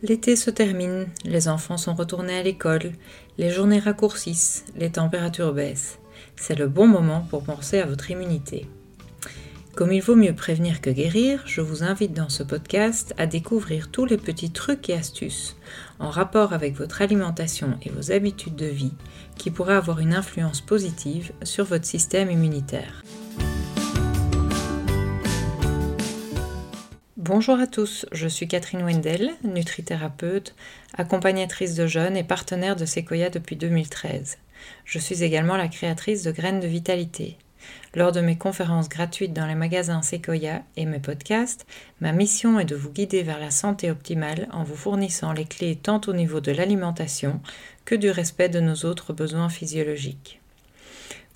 L'été se termine, les enfants sont retournés à l'école, les journées raccourcissent, les températures baissent. C'est le bon moment pour penser à votre immunité. Comme il vaut mieux prévenir que guérir, je vous invite dans ce podcast à découvrir tous les petits trucs et astuces en rapport avec votre alimentation et vos habitudes de vie qui pourraient avoir une influence positive sur votre système immunitaire. Bonjour à tous, je suis Catherine Wendel, nutrithérapeute, accompagnatrice de jeunes et partenaire de Sequoia depuis 2013. Je suis également la créatrice de Graines de Vitalité. Lors de mes conférences gratuites dans les magasins Sequoia et mes podcasts, ma mission est de vous guider vers la santé optimale en vous fournissant les clés tant au niveau de l'alimentation que du respect de nos autres besoins physiologiques.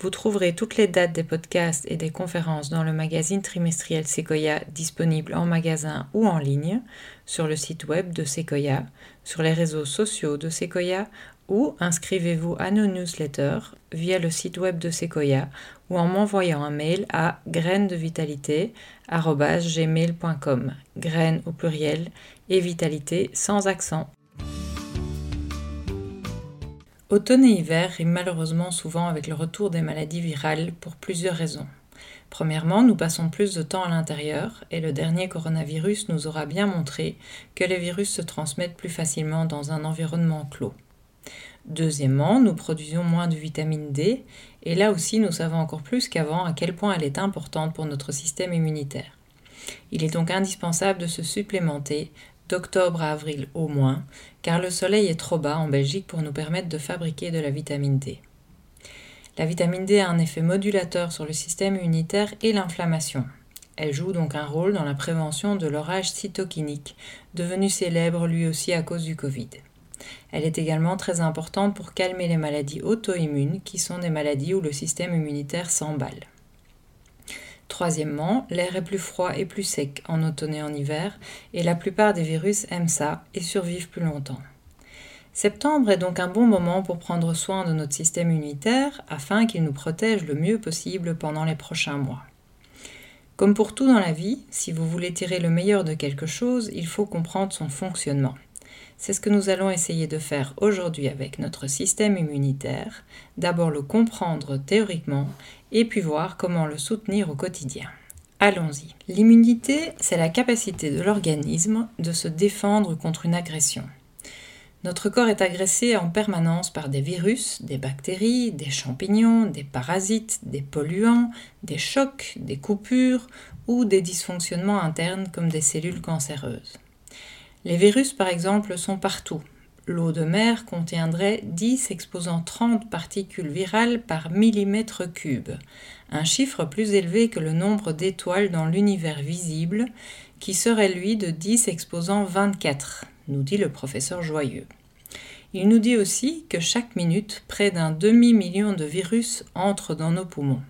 Vous trouverez toutes les dates des podcasts et des conférences dans le magazine trimestriel Sequoia disponible en magasin ou en ligne, sur le site web de Sequoia, sur les réseaux sociaux de Sequoia ou inscrivez-vous à nos newsletters via le site web de Sequoia ou en m'envoyant un mail à grainesdevitalité.gmail.com Graines au pluriel et vitalité sans accent. Automne et hiver riment malheureusement souvent avec le retour des maladies virales pour plusieurs raisons. Premièrement, nous passons plus de temps à l'intérieur et le dernier coronavirus nous aura bien montré que les virus se transmettent plus facilement dans un environnement clos. Deuxièmement, nous produisons moins de vitamine D et là aussi nous savons encore plus qu'avant à quel point elle est importante pour notre système immunitaire. Il est donc indispensable de se supplémenter d'octobre à avril au moins, car le soleil est trop bas en Belgique pour nous permettre de fabriquer de la vitamine D. La vitamine D a un effet modulateur sur le système immunitaire et l'inflammation. Elle joue donc un rôle dans la prévention de l'orage cytokinique, devenu célèbre lui aussi à cause du Covid. Elle est également très importante pour calmer les maladies auto-immunes, qui sont des maladies où le système immunitaire s'emballe. Troisièmement, l'air est plus froid et plus sec en automne et en hiver, et la plupart des virus aiment ça et survivent plus longtemps. Septembre est donc un bon moment pour prendre soin de notre système immunitaire afin qu'il nous protège le mieux possible pendant les prochains mois. Comme pour tout dans la vie, si vous voulez tirer le meilleur de quelque chose, il faut comprendre son fonctionnement. C'est ce que nous allons essayer de faire aujourd'hui avec notre système immunitaire, d'abord le comprendre théoriquement et puis voir comment le soutenir au quotidien. Allons-y. L'immunité, c'est la capacité de l'organisme de se défendre contre une agression. Notre corps est agressé en permanence par des virus, des bactéries, des champignons, des parasites, des polluants, des chocs, des coupures ou des dysfonctionnements internes comme des cellules cancéreuses. Les virus, par exemple, sont partout. L'eau de mer contiendrait 10 exposant 30 particules virales par millimètre cube, un chiffre plus élevé que le nombre d'étoiles dans l'univers visible, qui serait lui de 10 exposant 24, nous dit le professeur Joyeux. Il nous dit aussi que chaque minute, près d'un demi-million de virus entrent dans nos poumons.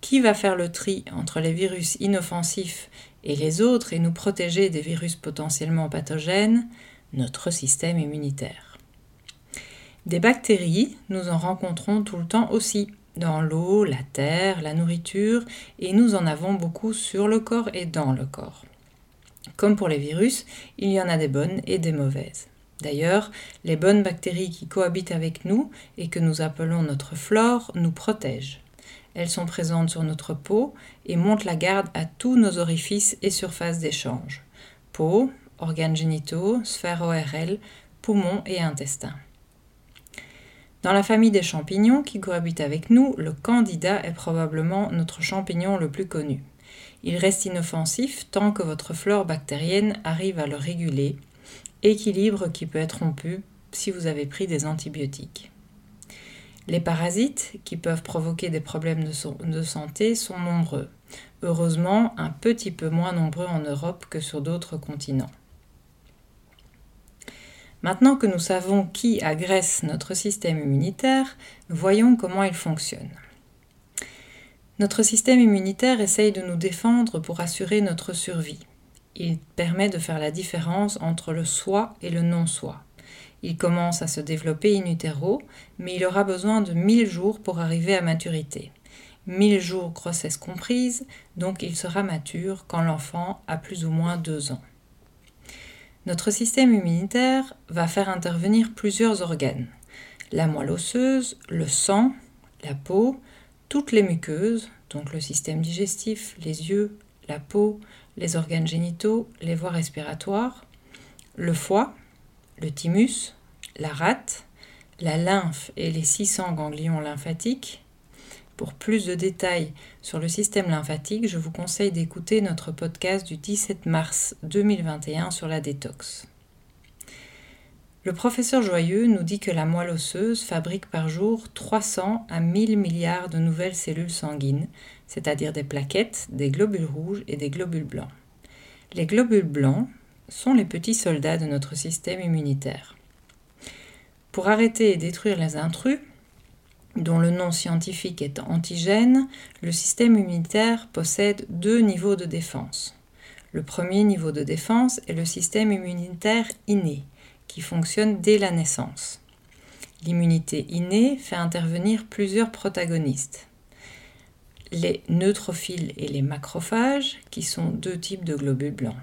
Qui va faire le tri entre les virus inoffensifs et les autres et nous protéger des virus potentiellement pathogènes, notre système immunitaire. Des bactéries, nous en rencontrons tout le temps aussi, dans l'eau, la terre, la nourriture, et nous en avons beaucoup sur le corps et dans le corps. Comme pour les virus, il y en a des bonnes et des mauvaises. D'ailleurs, les bonnes bactéries qui cohabitent avec nous et que nous appelons notre flore nous protègent. Elles sont présentes sur notre peau et montent la garde à tous nos orifices et surfaces d'échange. Peau, organes génitaux, sphère ORL, poumons et intestins. Dans la famille des champignons qui cohabitent avec nous, le candida est probablement notre champignon le plus connu. Il reste inoffensif tant que votre flore bactérienne arrive à le réguler, équilibre qui peut être rompu si vous avez pris des antibiotiques. Les parasites qui peuvent provoquer des problèmes de, santé sont nombreux. Heureusement, un petit peu moins nombreux en Europe que sur d'autres continents. Maintenant que nous savons qui agresse notre système immunitaire, voyons comment il fonctionne. Notre système immunitaire essaye de nous défendre pour assurer notre survie. Il permet de faire la différence entre le soi et le non-soi. Il commence à se développer in utero, mais il aura besoin de 1000 jours pour arriver à maturité. 1000 jours grossesse comprise, donc il sera mature quand l'enfant a plus ou moins 2 ans. Notre système immunitaire va faire intervenir plusieurs organes. La moelle osseuse, le sang, la peau, toutes les muqueuses, donc le système digestif, les yeux, la peau, les organes génitaux, les voies respiratoires, le foie, le thymus, la rate, la lymphe et les 600 ganglions lymphatiques. Pour plus de détails sur le système lymphatique, je vous conseille d'écouter notre podcast du 17 mars 2021 sur la détox. Le professeur Joyeux nous dit que la moelle osseuse fabrique par jour 300 à 1000 milliards de nouvelles cellules sanguines, c'est-à-dire des plaquettes, des globules rouges et des globules blancs. Les globules blancs sont les petits soldats de notre système immunitaire. Pour arrêter et détruire les intrus, dont le nom scientifique est antigène, le système immunitaire possède deux niveaux de défense. Le premier niveau de défense est le système immunitaire inné, qui fonctionne dès la naissance. L'immunité innée fait intervenir plusieurs protagonistes. Les neutrophiles et les macrophages, qui sont deux types de globules blancs.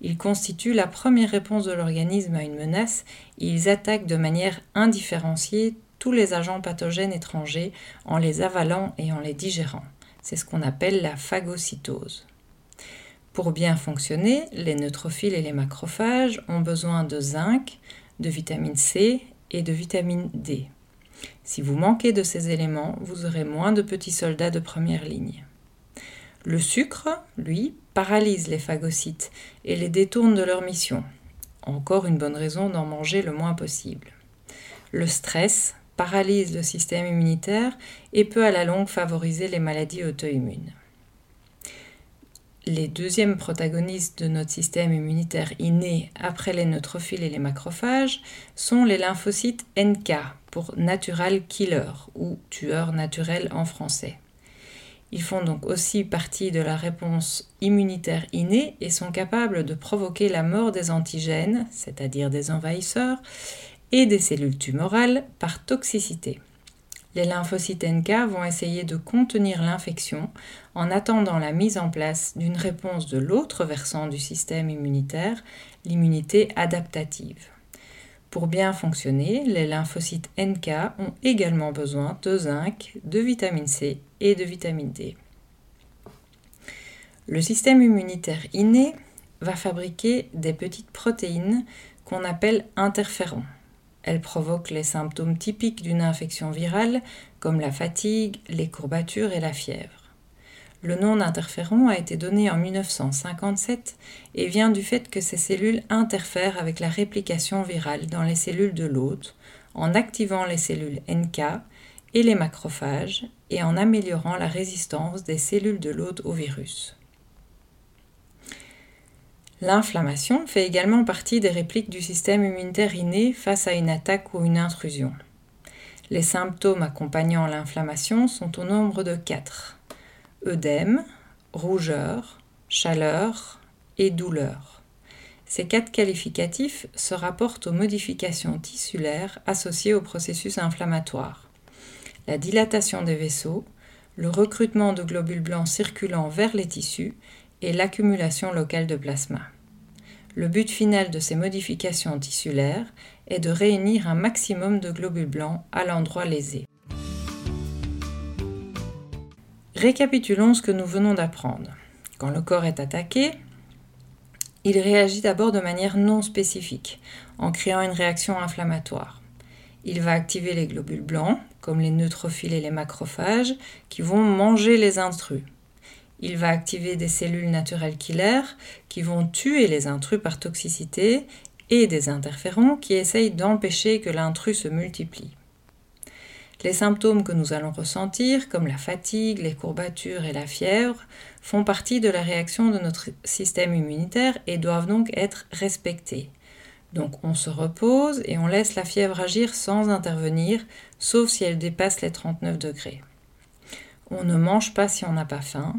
Ils constituent la première réponse de l'organisme à une menace et ils attaquent de manière indifférenciée tous les agents pathogènes étrangers en les avalant et en les digérant. C'est ce qu'on appelle la phagocytose. Pour bien fonctionner, les neutrophiles et les macrophages ont besoin de zinc, de vitamine C et de vitamine D. Si vous manquez de ces éléments, vous aurez moins de petits soldats de première ligne. Le sucre, lui, paralyse les phagocytes et les détourne de leur mission. Encore une bonne raison d'en manger le moins possible. Le stress paralyse le système immunitaire et peut à la longue favoriser les maladies auto-immunes. Les deuxièmes protagonistes de notre système immunitaire inné après les neutrophiles et les macrophages sont les lymphocytes NK pour Natural Killer ou tueur naturel en français. Ils font donc aussi partie de la réponse immunitaire innée et sont capables de provoquer la mort des antigènes, c'est-à-dire des envahisseurs, et des cellules tumorales par toxicité. Les lymphocytes NK vont essayer de contenir l'infection en attendant la mise en place d'une réponse de l'autre versant du système immunitaire, l'immunité adaptative. Pour bien fonctionner, les lymphocytes NK ont également besoin de zinc, de vitamine C et de vitamine D. Le système immunitaire inné va fabriquer des petites protéines qu'on appelle interférons. Elles provoquent les symptômes typiques d'une infection virale comme la fatigue, les courbatures et la fièvre. Le nom d'interféron a été donné en 1957 et vient du fait que ces cellules interfèrent avec la réplication virale dans les cellules de l'hôte en activant les cellules NK et les macrophages et en améliorant la résistance des cellules de l'hôte au virus. L'inflammation fait également partie des répliques du système immunitaire inné face à une attaque ou une intrusion. Les symptômes accompagnant l'inflammation sont au nombre de quatre œdème, rougeur, chaleur et douleur. Ces quatre qualificatifs se rapportent aux modifications tissulaires associées au processus inflammatoire. La dilatation des vaisseaux, le recrutement de globules blancs circulant vers les tissus et l'accumulation locale de plasma. Le but final de ces modifications tissulaires est de réunir un maximum de globules blancs à l'endroit lésé. Récapitulons ce que nous venons d'apprendre. Quand le corps est attaqué, il réagit d'abord de manière non spécifique, en créant une réaction inflammatoire. Il va activer les globules blancs, comme les neutrophiles et les macrophages, qui vont manger les intrus. Il va activer des cellules naturelles killer qui vont tuer les intrus par toxicité et des interférons qui essayent d'empêcher que l'intrus se multiplie. Les symptômes que nous allons ressentir, comme la fatigue, les courbatures et la fièvre, font partie de la réaction de notre système immunitaire et doivent donc être respectés. Donc on se repose et on laisse la fièvre agir sans intervenir, sauf si elle dépasse les 39 degrés. On ne mange pas si on n'a pas faim,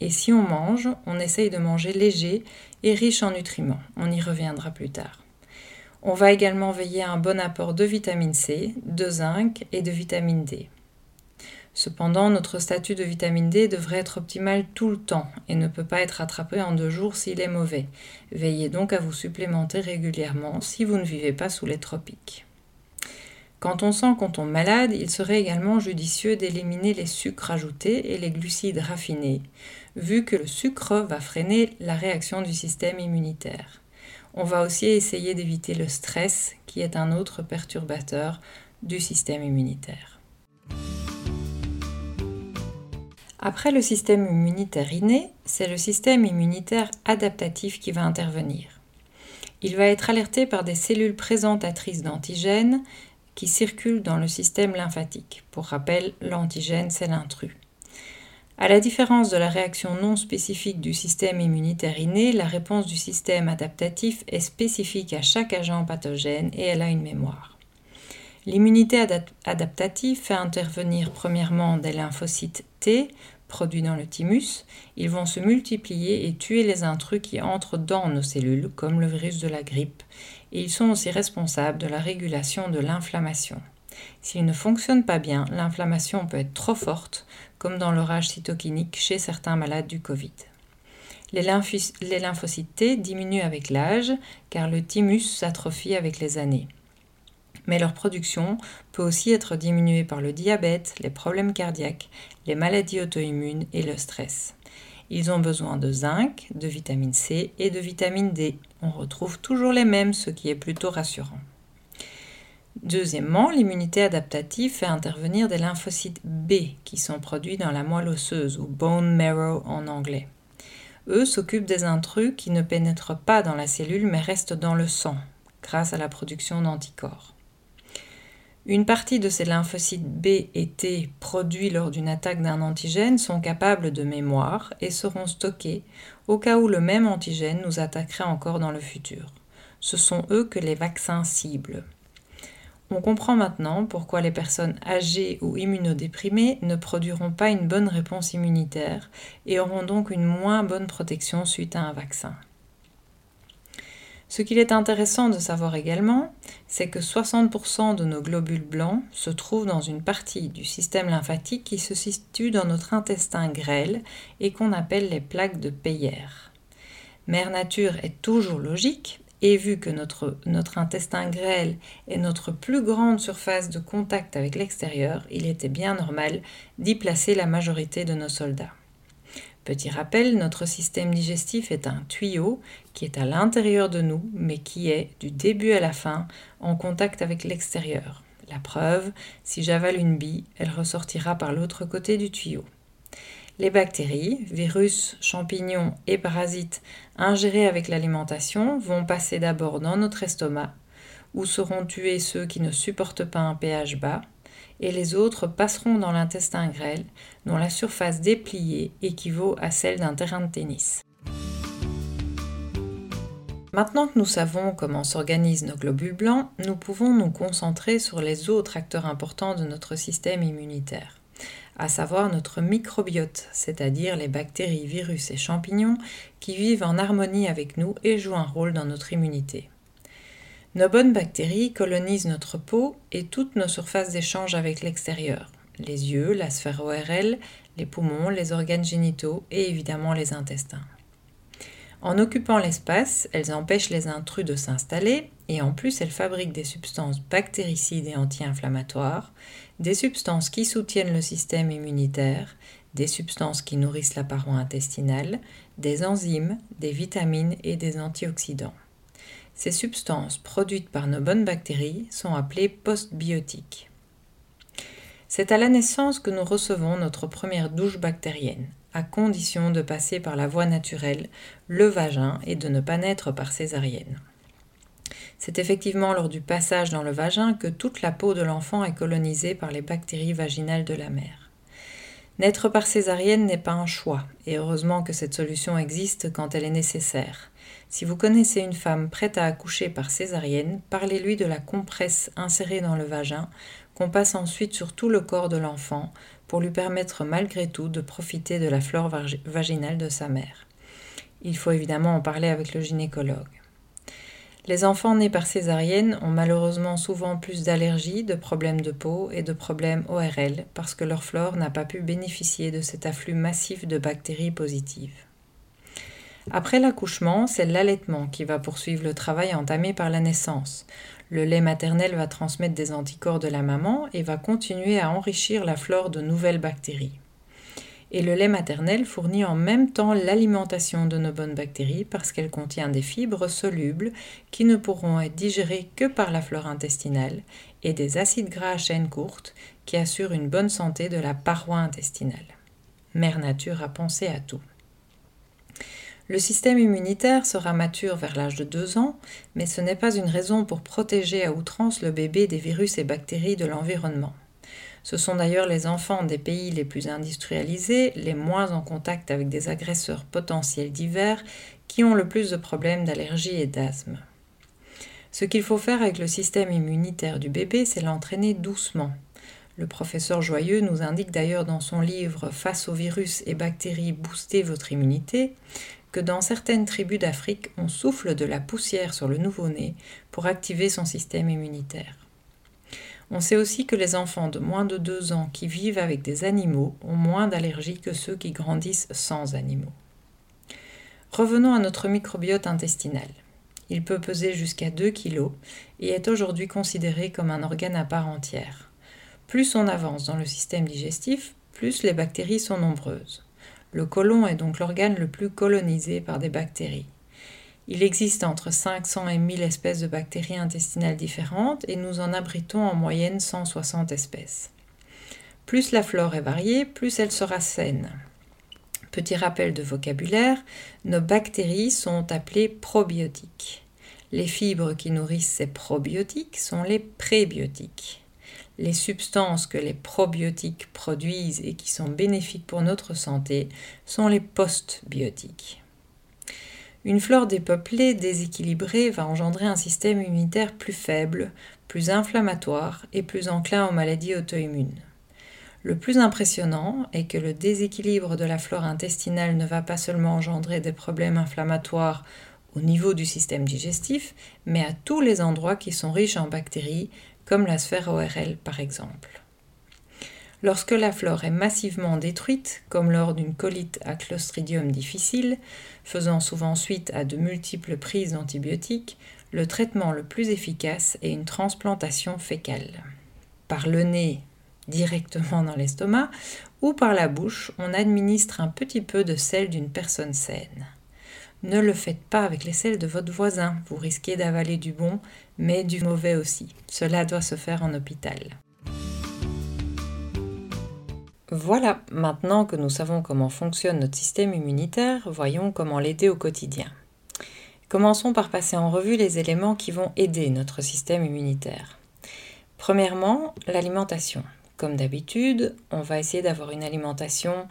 et si on mange, on essaye de manger léger et riche en nutriments. On y reviendra plus tard. On va également veiller à un bon apport de vitamine C, de zinc et de vitamine D. Cependant, notre statut de vitamine D devrait être optimal tout le temps et ne peut pas être attrapé en deux jours s'il est mauvais. Veillez donc à vous supplémenter régulièrement si vous ne vivez pas sous les tropiques. Quand on sent qu'on tombe malade, il serait également judicieux d'éliminer les sucres ajoutés et les glucides raffinés, vu que le sucre va freiner la réaction du système immunitaire. On va aussi essayer d'éviter le stress, qui est un autre perturbateur du système immunitaire. Après le système immunitaire inné, c'est le système immunitaire adaptatif qui va intervenir. Il va être alerté par des cellules présentatrices d'antigènes qui circulent dans le système lymphatique. Pour rappel, l'antigène, c'est l'intrus. À la différence de la réaction non spécifique du système immunitaire inné, la réponse du système adaptatif est spécifique à chaque agent pathogène et elle a une mémoire. L'immunité adaptative fait intervenir premièrement des lymphocytes T produits dans le thymus, ils vont se multiplier et tuer les intrus qui entrent dans nos cellules, comme le virus de la grippe, et ils sont aussi responsables de la régulation de l'inflammation. S'ils ne fonctionnent pas bien, l'inflammation peut être trop forte, comme dans l'orage cytokinique chez certains malades du Covid. Les, les lymphocytes T diminuent avec l'âge, car le thymus s'atrophie avec les années mais leur production peut aussi être diminuée par le diabète, les problèmes cardiaques, les maladies auto-immunes et le stress. Ils ont besoin de zinc, de vitamine C et de vitamine D. On retrouve toujours les mêmes, ce qui est plutôt rassurant. Deuxièmement, l'immunité adaptative fait intervenir des lymphocytes B qui sont produits dans la moelle osseuse ou bone marrow en anglais. Eux s'occupent des intrus qui ne pénètrent pas dans la cellule mais restent dans le sang grâce à la production d'anticorps. Une partie de ces lymphocytes B et T produits lors d'une attaque d'un antigène sont capables de mémoire et seront stockés au cas où le même antigène nous attaquerait encore dans le futur. Ce sont eux que les vaccins ciblent. On comprend maintenant pourquoi les personnes âgées ou immunodéprimées ne produiront pas une bonne réponse immunitaire et auront donc une moins bonne protection suite à un vaccin. Ce qu'il est intéressant de savoir également, c'est que 60% de nos globules blancs se trouvent dans une partie du système lymphatique qui se situe dans notre intestin grêle et qu'on appelle les plaques de Peyer. Mère Nature est toujours logique et vu que notre, intestin grêle est notre plus grande surface de contact avec l'extérieur, il était bien normal d'y placer la majorité de nos soldats. Petit rappel, notre système digestif est un tuyau qui est à l'intérieur de nous, mais qui est, du début à la fin, en contact avec l'extérieur. La preuve, si j'avale une bille, elle ressortira par l'autre côté du tuyau. Les bactéries, virus, champignons et parasites ingérés avec l'alimentation vont passer d'abord dans notre estomac, où seront tués ceux qui ne supportent pas un pH bas, et les autres passeront dans l'intestin grêle, dont la surface dépliée équivaut à celle d'un terrain de tennis. Maintenant que nous savons comment s'organisent nos globules blancs, nous pouvons nous concentrer sur les autres acteurs importants de notre système immunitaire, à savoir notre microbiote, c'est-à-dire les bactéries, virus et champignons qui vivent en harmonie avec nous et jouent un rôle dans notre immunité. Nos bonnes bactéries colonisent notre peau et toutes nos surfaces d'échange avec l'extérieur, les yeux, la sphère ORL, les poumons, les organes génitaux et évidemment les intestins. En occupant l'espace, elles empêchent les intrus de s'installer et en plus elles fabriquent des substances bactéricides et anti-inflammatoires, des substances qui soutiennent le système immunitaire, des substances qui nourrissent la paroi intestinale, des enzymes, des vitamines et des antioxydants. Ces substances produites par nos bonnes bactéries sont appelées postbiotiques. C'est à la naissance que nous recevons notre première douche bactérienne, à condition de passer par la voie naturelle, le vagin, et de ne pas naître par césarienne. C'est effectivement lors du passage dans le vagin que toute la peau de l'enfant est colonisée par les bactéries vaginales de la mère. Naître par césarienne n'est pas un choix, et heureusement que cette solution existe quand elle est nécessaire. Si vous connaissez une femme prête à accoucher par césarienne, parlez-lui de la compresse insérée dans le vagin qu'on passe ensuite sur tout le corps de l'enfant pour lui permettre malgré tout de profiter de la flore vaginale de sa mère. Il faut évidemment en parler avec le gynécologue. Les enfants nés par césarienne ont malheureusement souvent plus d'allergies, de problèmes de peau et de problèmes ORL parce que leur flore n'a pas pu bénéficier de cet afflux massif de bactéries positives. Après l'accouchement, c'est l'allaitement qui va poursuivre le travail entamé par la naissance. Le lait maternel va transmettre des anticorps de la maman et va continuer à enrichir la flore de nouvelles bactéries et le lait maternel fournit en même temps l'alimentation de nos bonnes bactéries parce qu'elle contient des fibres solubles qui ne pourront être digérées que par la flore intestinale et des acides gras à chaîne courte qui assurent une bonne santé de la paroi intestinale. Mère Nature a pensé à tout. Le système immunitaire sera mature vers l'âge de 2 ans, mais ce n'est pas une raison pour protéger à outrance le bébé des virus et bactéries de l'environnement. Ce sont d'ailleurs les enfants des pays les plus industrialisés, les moins en contact avec des agresseurs potentiels divers, qui ont le plus de problèmes d'allergie et d'asthme. Ce qu'il faut faire avec le système immunitaire du bébé, c'est l'entraîner doucement. Le professeur Joyeux nous indique d'ailleurs dans son livre Face aux virus et bactéries, booster votre immunité que dans certaines tribus d'Afrique, on souffle de la poussière sur le nouveau-né pour activer son système immunitaire. On sait aussi que les enfants de moins de 2 ans qui vivent avec des animaux ont moins d'allergies que ceux qui grandissent sans animaux. Revenons à notre microbiote intestinal. Il peut peser jusqu'à 2 kg et est aujourd'hui considéré comme un organe à part entière. Plus on avance dans le système digestif, plus les bactéries sont nombreuses. Le côlon est donc l'organe le plus colonisé par des bactéries. Il existe entre 500 et 1000 espèces de bactéries intestinales différentes et nous en abritons en moyenne 160 espèces. Plus la flore est variée, plus elle sera saine. Petit rappel de vocabulaire, nos bactéries sont appelées probiotiques. Les fibres qui nourrissent ces probiotiques sont les prébiotiques. Les substances que les probiotiques produisent et qui sont bénéfiques pour notre santé sont les postbiotiques. Une flore dépeuplée, déséquilibrée, va engendrer un système immunitaire plus faible, plus inflammatoire et plus enclin aux maladies auto-immunes. Le plus impressionnant est que le déséquilibre de la flore intestinale ne va pas seulement engendrer des problèmes inflammatoires au niveau du système digestif, mais à tous les endroits qui sont riches en bactéries, comme la sphère ORL par exemple. Lorsque la flore est massivement détruite, comme lors d'une colite à Clostridium difficile, faisant souvent suite à de multiples prises d'antibiotiques, le traitement le plus efficace est une transplantation fécale. Par le nez, directement dans l'estomac, ou par la bouche, on administre un petit peu de sel d'une personne saine. Ne le faites pas avec les sels de votre voisin, vous risquez d'avaler du bon, mais du mauvais aussi. Cela doit se faire en hôpital. Voilà, maintenant que nous savons comment fonctionne notre système immunitaire, voyons comment l'aider au quotidien. Commençons par passer en revue les éléments qui vont aider notre système immunitaire. Premièrement, l'alimentation. Comme d'habitude, on va essayer d'avoir une alimentation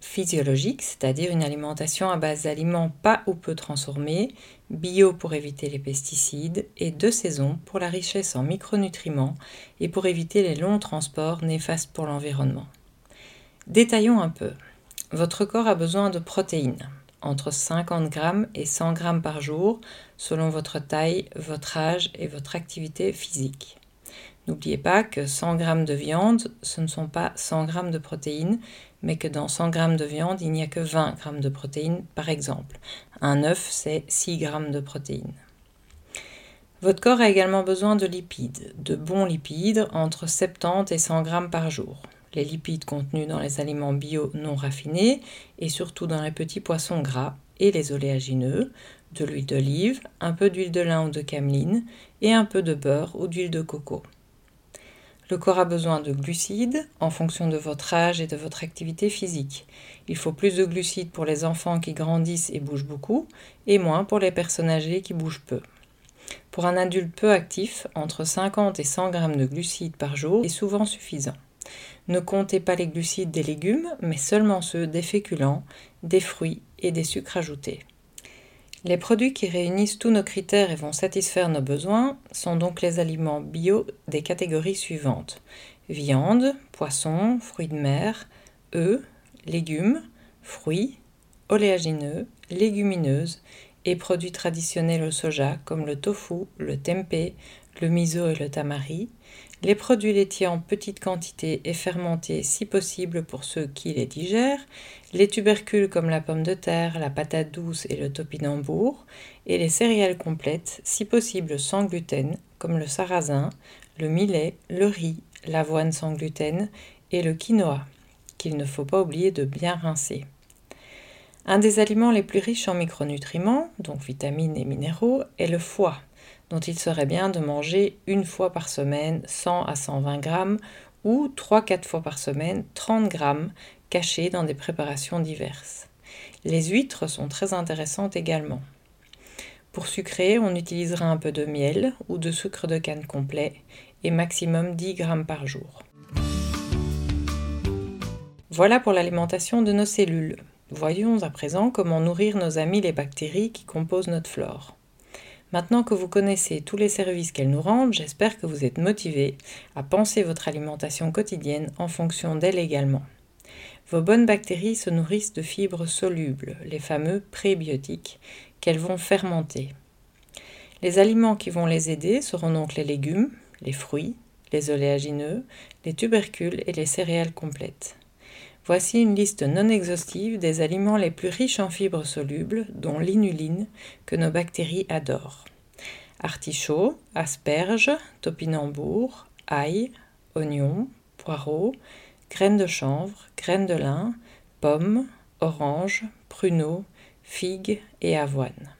physiologique, c'est-à-dire une alimentation à base d'aliments pas ou peu transformés, bio pour éviter les pesticides et de saison pour la richesse en micronutriments et pour éviter les longs transports néfastes pour l'environnement. Détaillons un peu. Votre corps a besoin de protéines, entre 50 g et 100 g par jour, selon votre taille, votre âge et votre activité physique. N'oubliez pas que 100 g de viande, ce ne sont pas 100 g de protéines, mais que dans 100 g de viande, il n'y a que 20 g de protéines, par exemple. Un œuf, c'est 6 g de protéines. Votre corps a également besoin de lipides, de bons lipides, entre 70 et 100 g par jour les lipides contenus dans les aliments bio non raffinés et surtout dans les petits poissons gras et les oléagineux, de l'huile d'olive, un peu d'huile de lin ou de cameline et un peu de beurre ou d'huile de coco. Le corps a besoin de glucides en fonction de votre âge et de votre activité physique. Il faut plus de glucides pour les enfants qui grandissent et bougent beaucoup et moins pour les personnes âgées qui bougent peu. Pour un adulte peu actif, entre 50 et 100 g de glucides par jour est souvent suffisant. Ne comptez pas les glucides des légumes, mais seulement ceux des féculents, des fruits et des sucres ajoutés. Les produits qui réunissent tous nos critères et vont satisfaire nos besoins sont donc les aliments bio des catégories suivantes viande, poisson, fruits de mer, œufs, légumes, fruits, oléagineux, légumineuses et produits traditionnels au soja comme le tofu, le tempeh, le miso et le tamari, les produits laitiers en petite quantité et fermentés si possible pour ceux qui les digèrent, les tubercules comme la pomme de terre, la patate douce et le topinambour, et les céréales complètes si possible sans gluten comme le sarrasin, le millet, le riz, l'avoine sans gluten et le quinoa, qu'il ne faut pas oublier de bien rincer. Un des aliments les plus riches en micronutriments, donc vitamines et minéraux, est le foie, dont il serait bien de manger une fois par semaine 100 à 120 grammes ou 3-4 fois par semaine 30 grammes cachés dans des préparations diverses. Les huîtres sont très intéressantes également. Pour sucrer, on utilisera un peu de miel ou de sucre de canne complet et maximum 10 grammes par jour. Voilà pour l'alimentation de nos cellules. Voyons à présent comment nourrir nos amis les bactéries qui composent notre flore. Maintenant que vous connaissez tous les services qu'elles nous rendent, j'espère que vous êtes motivés à penser votre alimentation quotidienne en fonction d'elles également. Vos bonnes bactéries se nourrissent de fibres solubles, les fameux prébiotiques, qu'elles vont fermenter. Les aliments qui vont les aider seront donc les légumes, les fruits, les oléagineux, les tubercules et les céréales complètes. Voici une liste non exhaustive des aliments les plus riches en fibres solubles, dont l'inuline, que nos bactéries adorent. Artichauts, asperges, topinambour, ail, oignons, poireaux, graines de chanvre, graines de lin, pommes, oranges, pruneaux, figues et avoine.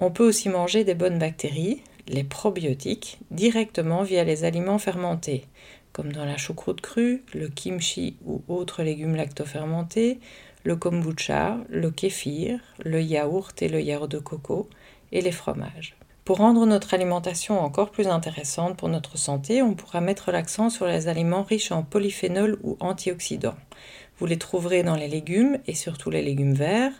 On peut aussi manger des bonnes bactéries, les probiotiques, directement via les aliments fermentés, comme dans la choucroute crue, le kimchi ou autres légumes lactofermentés, le kombucha, le kéfir, le yaourt et le yaourt de coco, et les fromages. Pour rendre notre alimentation encore plus intéressante pour notre santé, on pourra mettre l'accent sur les aliments riches en polyphénols ou antioxydants. Vous les trouverez dans les légumes et surtout les légumes verts,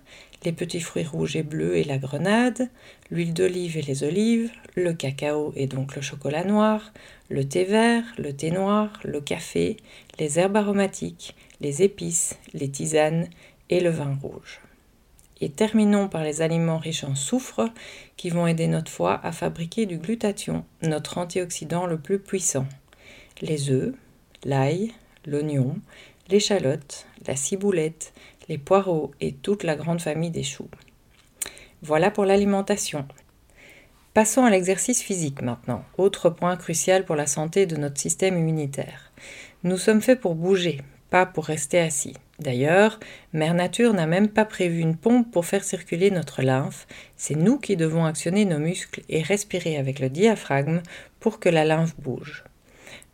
les petits fruits rouges et bleus et la grenade, l'huile d'olive et les olives, le cacao et donc le chocolat noir, le thé vert, le thé noir, le café, les herbes aromatiques, les épices, les tisanes et le vin rouge. Et terminons par les aliments riches en soufre qui vont aider notre foie à fabriquer du glutathion, notre antioxydant le plus puissant. Les œufs, l'ail, l'oignon, l'échalote, la ciboulette, les poireaux et toute la grande famille des choux. Voilà pour l'alimentation. Passons à l'exercice physique maintenant, autre point crucial pour la santé de notre système immunitaire. Nous sommes faits pour bouger, pas pour rester assis. D'ailleurs, Mère Nature n'a même pas prévu une pompe pour faire circuler notre lymphe, c'est nous qui devons actionner nos muscles et respirer avec le diaphragme pour que la lymphe bouge.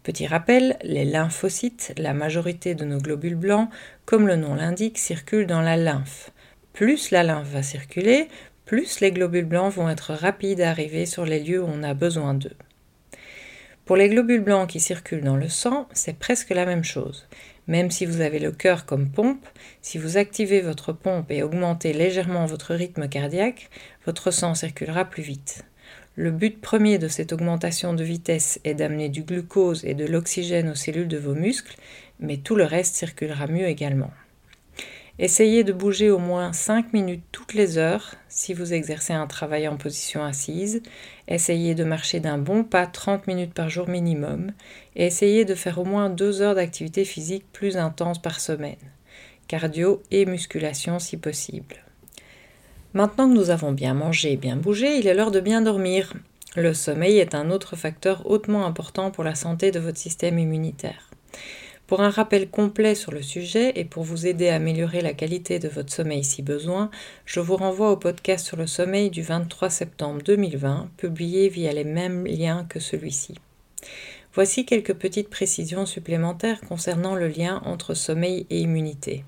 Petit rappel, les lymphocytes, la majorité de nos globules blancs, comme le nom l'indique, circulent dans la lymphe. Plus la lymphe va circuler, plus les globules blancs vont être rapides à arriver sur les lieux où on a besoin d'eux. Pour les globules blancs qui circulent dans le sang, c'est presque la même chose. Même si vous avez le cœur comme pompe, si vous activez votre pompe et augmentez légèrement votre rythme cardiaque, votre sang circulera plus vite. Le but premier de cette augmentation de vitesse est d'amener du glucose et de l'oxygène aux cellules de vos muscles, mais tout le reste circulera mieux également. Essayez de bouger au moins 5 minutes toutes les heures si vous exercez un travail en position assise. Essayez de marcher d'un bon pas 30 minutes par jour minimum et essayez de faire au moins 2 heures d'activité physique plus intense par semaine, cardio et musculation si possible. Maintenant que nous avons bien mangé et bien bougé, il est l'heure de bien dormir. Le sommeil est un autre facteur hautement important pour la santé de votre système immunitaire. Pour un rappel complet sur le sujet et pour vous aider à améliorer la qualité de votre sommeil si besoin, je vous renvoie au podcast sur le sommeil du 23 septembre 2020, publié via les mêmes liens que celui-ci. Voici quelques petites précisions supplémentaires concernant le lien entre sommeil et immunité.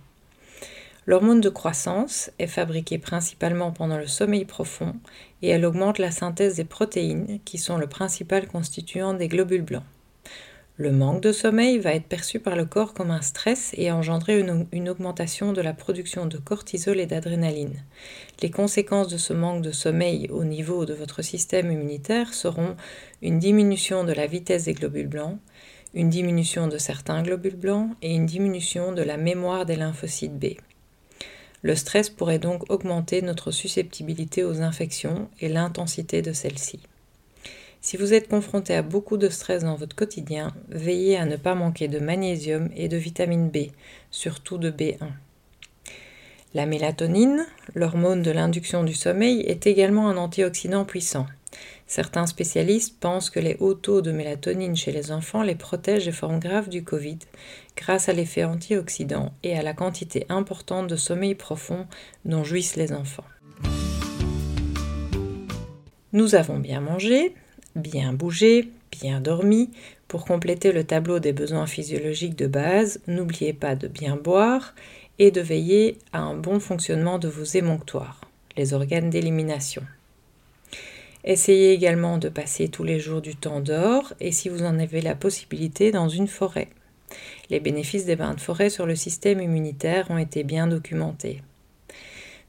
L'hormone de croissance est fabriquée principalement pendant le sommeil profond et elle augmente la synthèse des protéines qui sont le principal constituant des globules blancs. Le manque de sommeil va être perçu par le corps comme un stress et engendrer une, augmentation de la production de cortisol et d'adrénaline. Les conséquences de ce manque de sommeil au niveau de votre système immunitaire seront une diminution de la vitesse des globules blancs, une diminution de certains globules blancs et une diminution de la mémoire des lymphocytes B. Le stress pourrait donc augmenter notre susceptibilité aux infections et l'intensité de celles-ci. Si vous êtes confronté à beaucoup de stress dans votre quotidien, veillez à ne pas manquer de magnésium et de vitamine B, surtout de B1. La mélatonine, l'hormone de l'induction du sommeil, est également un antioxydant puissant. Certains spécialistes pensent que les hauts taux de mélatonine chez les enfants les protègent des formes graves du Covid grâce à l'effet antioxydant et à la quantité importante de sommeil profond dont jouissent les enfants. Nous avons bien mangé, bien bougé, bien dormi. Pour compléter le tableau des besoins physiologiques de base, n'oubliez pas de bien boire et de veiller à un bon fonctionnement de vos émonctoires, les organes d'élimination. Essayez également de passer tous les jours du temps dehors et si vous en avez la possibilité dans une forêt. Les bénéfices des bains de forêt sur le système immunitaire ont été bien documentés.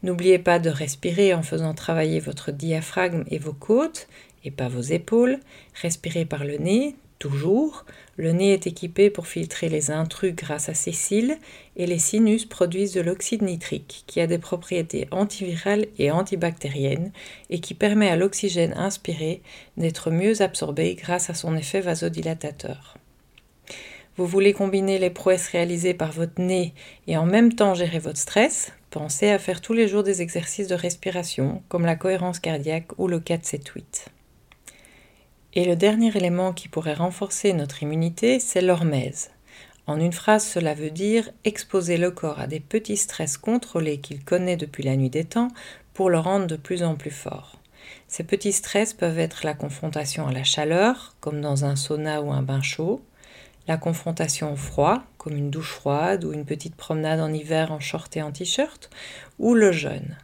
N'oubliez pas de respirer en faisant travailler votre diaphragme et vos côtes et pas vos épaules. Respirez par le nez, toujours. Le nez est équipé pour filtrer les intrus grâce à ses cils et les sinus produisent de l'oxyde nitrique qui a des propriétés antivirales et antibactériennes et qui permet à l'oxygène inspiré d'être mieux absorbé grâce à son effet vasodilatateur. Vous voulez combiner les prouesses réalisées par votre nez et en même temps gérer votre stress Pensez à faire tous les jours des exercices de respiration comme la cohérence cardiaque ou le 4-7-8. Et le dernier élément qui pourrait renforcer notre immunité, c'est l'hormèse. En une phrase, cela veut dire exposer le corps à des petits stress contrôlés qu'il connaît depuis la nuit des temps pour le rendre de plus en plus fort. Ces petits stress peuvent être la confrontation à la chaleur, comme dans un sauna ou un bain chaud, la confrontation au froid, comme une douche froide ou une petite promenade en hiver en short et en t-shirt, ou le jeûne.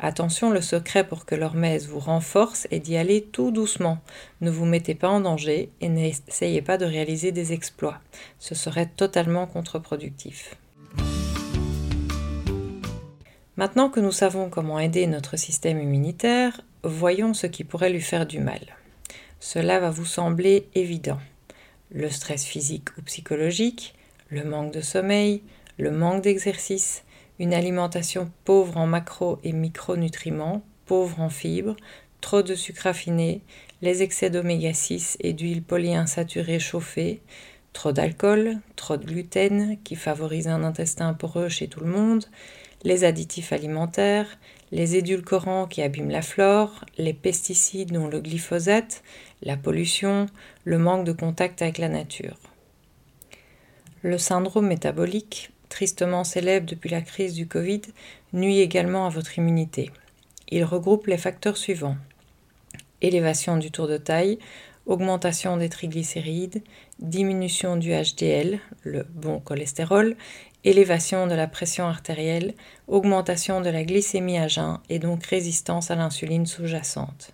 Attention, le secret pour que l'hormèse vous renforce est d'y aller tout doucement. Ne vous mettez pas en danger et n'essayez pas de réaliser des exploits. Ce serait totalement contre-productif. Maintenant que nous savons comment aider notre système immunitaire, voyons ce qui pourrait lui faire du mal. Cela va vous sembler évident. Le stress physique ou psychologique, le manque de sommeil, le manque d'exercice, une alimentation pauvre en macro et micronutriments, pauvre en fibres, trop de sucre raffiné, les excès d'oméga 6 et d'huile polyinsaturée chauffée, trop d'alcool, trop de gluten qui favorise un intestin poreux chez tout le monde, les additifs alimentaires, les édulcorants qui abîment la flore, les pesticides dont le glyphosate, la pollution, le manque de contact avec la nature. Le syndrome métabolique, tristement célèbre depuis la crise du Covid, nuit également à votre immunité. Il regroupe les facteurs suivants élévation du tour de taille, augmentation des triglycérides, diminution du HDL, le bon cholestérol, élévation de la pression artérielle, augmentation de la glycémie à jeun et donc résistance à l'insuline sous-jacente.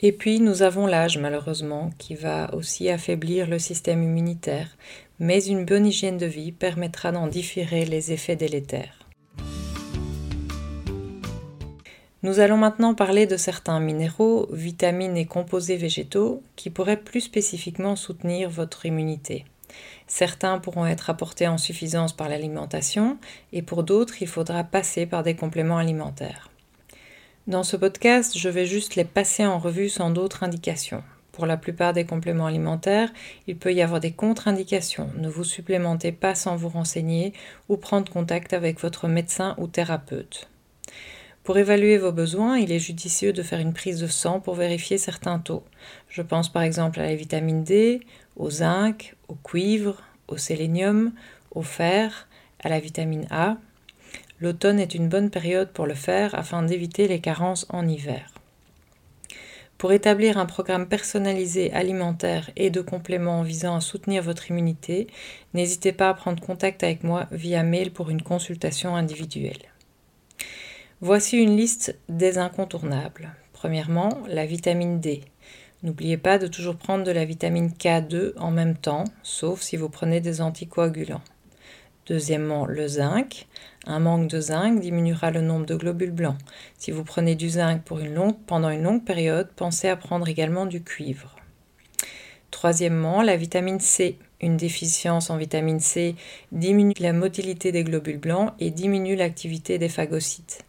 Et puis nous avons l'âge malheureusement qui va aussi affaiblir le système immunitaire, mais une bonne hygiène de vie permettra d'en différer les effets délétères. Nous allons maintenant parler de certains minéraux, vitamines et composés végétaux qui pourraient plus spécifiquement soutenir votre immunité. Certains pourront être apportés en suffisance par l'alimentation et pour d'autres il faudra passer par des compléments alimentaires. Dans ce podcast, je vais juste les passer en revue sans d'autres indications. Pour la plupart des compléments alimentaires, il peut y avoir des contre-indications. Ne vous supplémentez pas sans vous renseigner ou prendre contact avec votre médecin ou thérapeute. Pour évaluer vos besoins, il est judicieux de faire une prise de sang pour vérifier certains taux. Je pense par exemple à la vitamine D, au zinc, au cuivre, au sélénium, au fer, à la vitamine A. L'automne est une bonne période pour le faire afin d'éviter les carences en hiver. Pour établir un programme personnalisé alimentaire et de compléments visant à soutenir votre immunité, n'hésitez pas à prendre contact avec moi via mail pour une consultation individuelle. Voici une liste des incontournables. Premièrement, la vitamine D. N'oubliez pas de toujours prendre de la vitamine K2 en même temps, sauf si vous prenez des anticoagulants. Deuxièmement, le zinc. Un manque de zinc diminuera le nombre de globules blancs. Si vous prenez du zinc pendant une longue période, pensez à prendre également du cuivre. Troisièmement, la vitamine C. Une déficience en vitamine C diminue la motilité des globules blancs et diminue l'activité des phagocytes.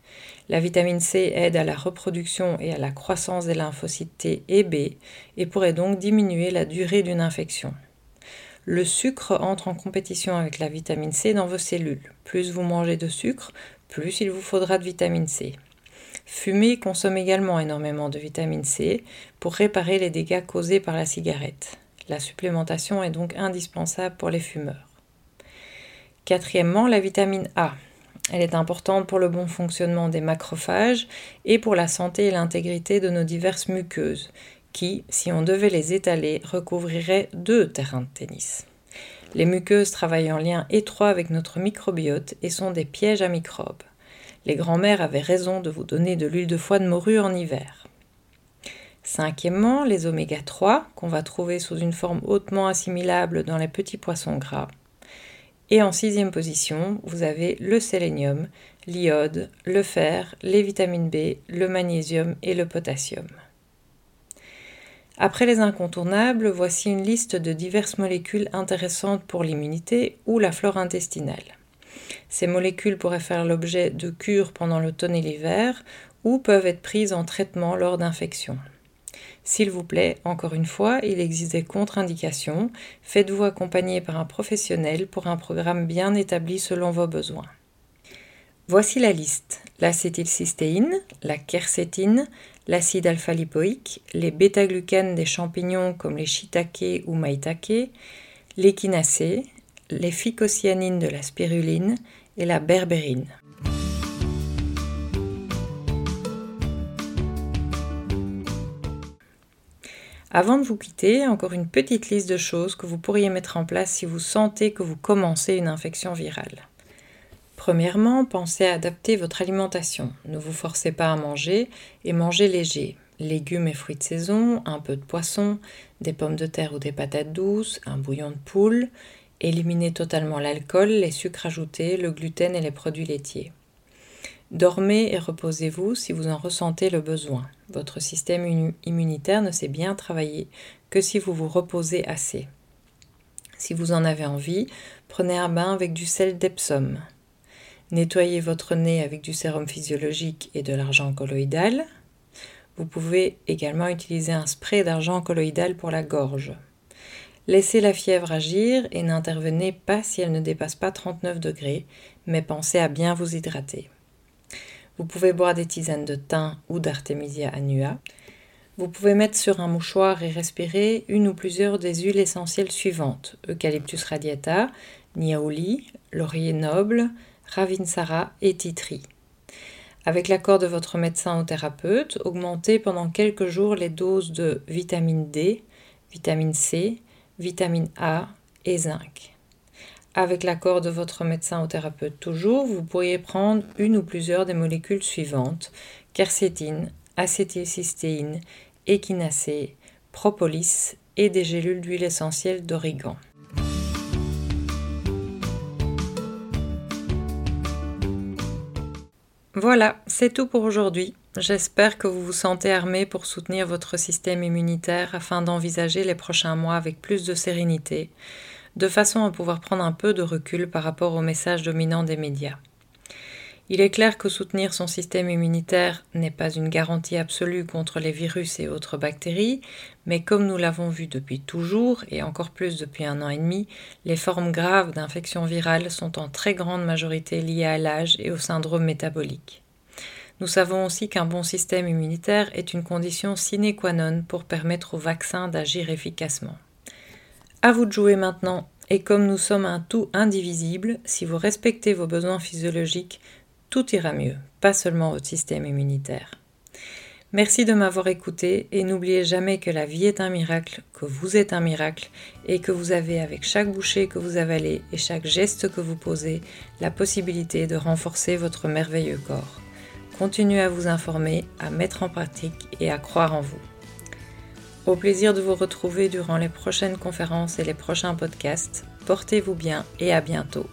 La vitamine C aide à la reproduction et à la croissance des lymphocytes T et B et pourrait donc diminuer la durée d'une infection. Le sucre entre en compétition avec la vitamine C dans vos cellules. Plus vous mangez de sucre, plus il vous faudra de vitamine C. Fumer consomme également énormément de vitamine C pour réparer les dégâts causés par la cigarette. La supplémentation est donc indispensable pour les fumeurs. Quatrièmement, la vitamine A. Elle est importante pour le bon fonctionnement des macrophages et pour la santé et l'intégrité de nos diverses muqueuses, qui, si on devait les étaler, recouvriraient deux terrains de tennis. Les muqueuses travaillent en lien étroit avec notre microbiote et sont des pièges à microbes. Les grands-mères avaient raison de vous donner de l'huile de foie de morue en hiver. Cinquièmement, les oméga 3, qu'on va trouver sous une forme hautement assimilable dans les petits poissons gras. Et en sixième position, vous avez le sélénium, l'iode, le fer, les vitamines B, le magnésium et le potassium. Après les incontournables, voici une liste de diverses molécules intéressantes pour l'immunité ou la flore intestinale. Ces molécules pourraient faire l'objet de cures pendant l'automne et l'hiver ou peuvent être prises en traitement lors d'infections. S'il vous plaît, encore une fois, il existe des contre-indications. Faites-vous accompagner par un professionnel pour un programme bien établi selon vos besoins. Voici la liste. L'acétylcystéine, la quercétine, l'acide alpha-lipoïque, les bêta-glucanes des champignons comme les shiitake ou maitake, l'échinacée, les phycocyanines de la spiruline et la berbérine. Avant de vous quitter, encore une petite liste de choses que vous pourriez mettre en place si vous sentez que vous commencez une infection virale. Premièrement, pensez à adapter votre alimentation. Ne vous forcez pas à manger et mangez léger. Légumes et fruits de saison, un peu de poisson, des pommes de terre ou des patates douces, un bouillon de poule. Éliminez totalement l'alcool, les sucres ajoutés, le gluten et les produits laitiers. Dormez et reposez-vous si vous en ressentez le besoin. Votre système immunitaire ne sait bien travailler que si vous vous reposez assez. Si vous en avez envie, prenez un bain avec du sel d'Epsom. Nettoyez votre nez avec du sérum physiologique et de l'argent colloïdal. Vous pouvez également utiliser un spray d'argent colloïdal pour la gorge. Laissez la fièvre agir et n'intervenez pas si elle ne dépasse pas 39 degrés, mais pensez à bien vous hydrater. Vous pouvez boire des tisanes de thym ou d'artémisia annua. Vous pouvez mettre sur un mouchoir et respirer une ou plusieurs des huiles essentielles suivantes Eucalyptus radiata, niaouli, laurier noble, ravinsara et titri. Avec l'accord de votre médecin ou thérapeute, augmentez pendant quelques jours les doses de vitamine D, vitamine C, vitamine A et zinc. Avec l'accord de votre médecin ou thérapeute toujours, vous pourriez prendre une ou plusieurs des molécules suivantes quercétine, acétylcystéine, échinacée, propolis et des gélules d'huile essentielle d'origan. Voilà, c'est tout pour aujourd'hui. J'espère que vous vous sentez armé pour soutenir votre système immunitaire afin d'envisager les prochains mois avec plus de sérénité de façon à pouvoir prendre un peu de recul par rapport aux messages dominants des médias. Il est clair que soutenir son système immunitaire n'est pas une garantie absolue contre les virus et autres bactéries, mais comme nous l'avons vu depuis toujours, et encore plus depuis un an et demi, les formes graves d'infections virales sont en très grande majorité liées à l'âge et au syndrome métabolique. Nous savons aussi qu'un bon système immunitaire est une condition sine qua non pour permettre aux vaccins d'agir efficacement. À vous de jouer maintenant, et comme nous sommes un tout indivisible, si vous respectez vos besoins physiologiques, tout ira mieux, pas seulement votre système immunitaire. Merci de m'avoir écouté et n'oubliez jamais que la vie est un miracle, que vous êtes un miracle et que vous avez avec chaque bouchée que vous avalez et chaque geste que vous posez la possibilité de renforcer votre merveilleux corps. Continuez à vous informer, à mettre en pratique et à croire en vous. Au plaisir de vous retrouver durant les prochaines conférences et les prochains podcasts. Portez-vous bien et à bientôt.